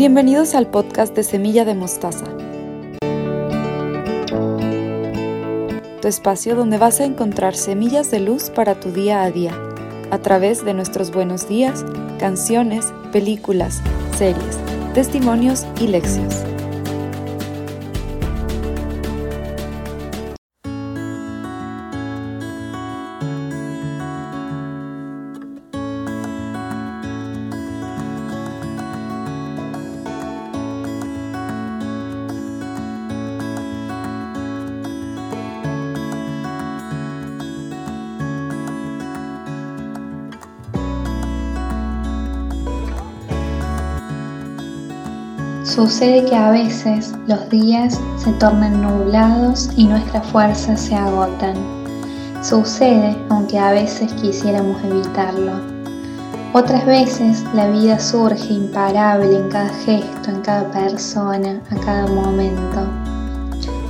Bienvenidos al podcast de Semilla de Mostaza. Tu espacio donde vas a encontrar semillas de luz para tu día a día, a través de nuestros buenos días, canciones, películas, series, testimonios y lecciones. Sucede que a veces los días se tornan nublados y nuestras fuerzas se agotan. Sucede aunque a veces quisiéramos evitarlo. Otras veces la vida surge imparable en cada gesto, en cada persona, a cada momento.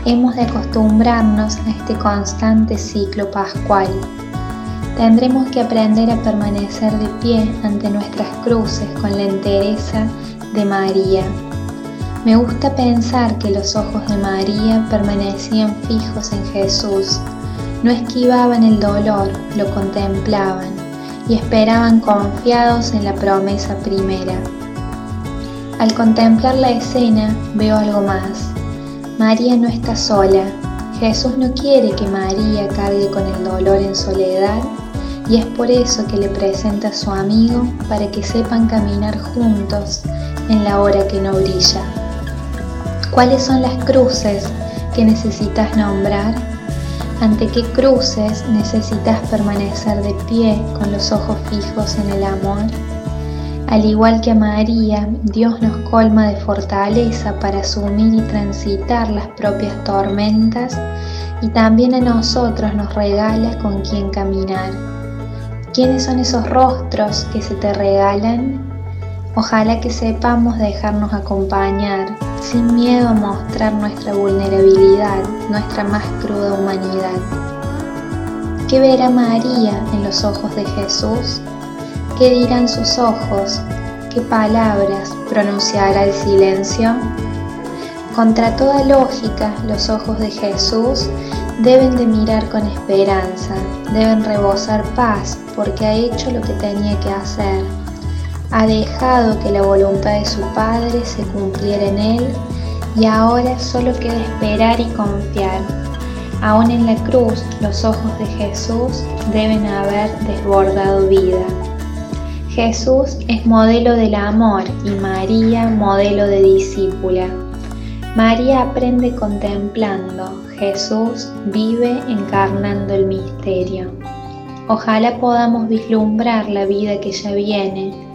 Hemos de acostumbrarnos a este constante ciclo pascual. Tendremos que aprender a permanecer de pie ante nuestras cruces con la entereza de María me gusta pensar que los ojos de María permanecían fijos en Jesús, no esquivaban el dolor, lo contemplaban y esperaban confiados en la promesa primera. Al contemplar la escena veo algo más. María no está sola. Jesús no quiere que María cargue con el dolor en soledad y es por eso que le presenta a su amigo para que sepan caminar juntos en la hora que no brilla. ¿Cuáles son las cruces que necesitas nombrar? ¿Ante qué cruces necesitas permanecer de pie con los ojos fijos en el amor? Al igual que a María, Dios nos colma de fortaleza para asumir y transitar las propias tormentas y también a nosotros nos regala con quien caminar. ¿Quiénes son esos rostros que se te regalan? Ojalá que sepamos dejarnos acompañar sin miedo a mostrar nuestra vulnerabilidad, nuestra más cruda humanidad. ¿Qué verá María en los ojos de Jesús? ¿Qué dirán sus ojos? ¿Qué palabras pronunciará el silencio? Contra toda lógica, los ojos de Jesús deben de mirar con esperanza, deben rebosar paz porque ha hecho lo que tenía que hacer ha dejado que la voluntad de su Padre se cumpliera en él y ahora solo queda esperar y confiar. Aún en la cruz los ojos de Jesús deben haber desbordado vida. Jesús es modelo del amor y María modelo de discípula. María aprende contemplando, Jesús vive encarnando el misterio. Ojalá podamos vislumbrar la vida que ya viene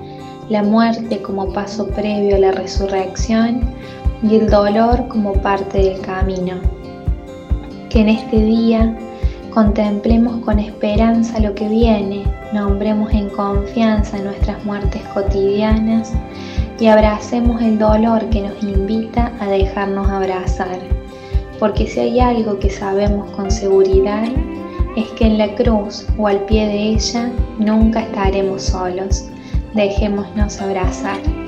la muerte como paso previo a la resurrección y el dolor como parte del camino. Que en este día contemplemos con esperanza lo que viene, nombremos en confianza nuestras muertes cotidianas y abracemos el dolor que nos invita a dejarnos abrazar. Porque si hay algo que sabemos con seguridad, es que en la cruz o al pie de ella nunca estaremos solos Dejémonos abrazar.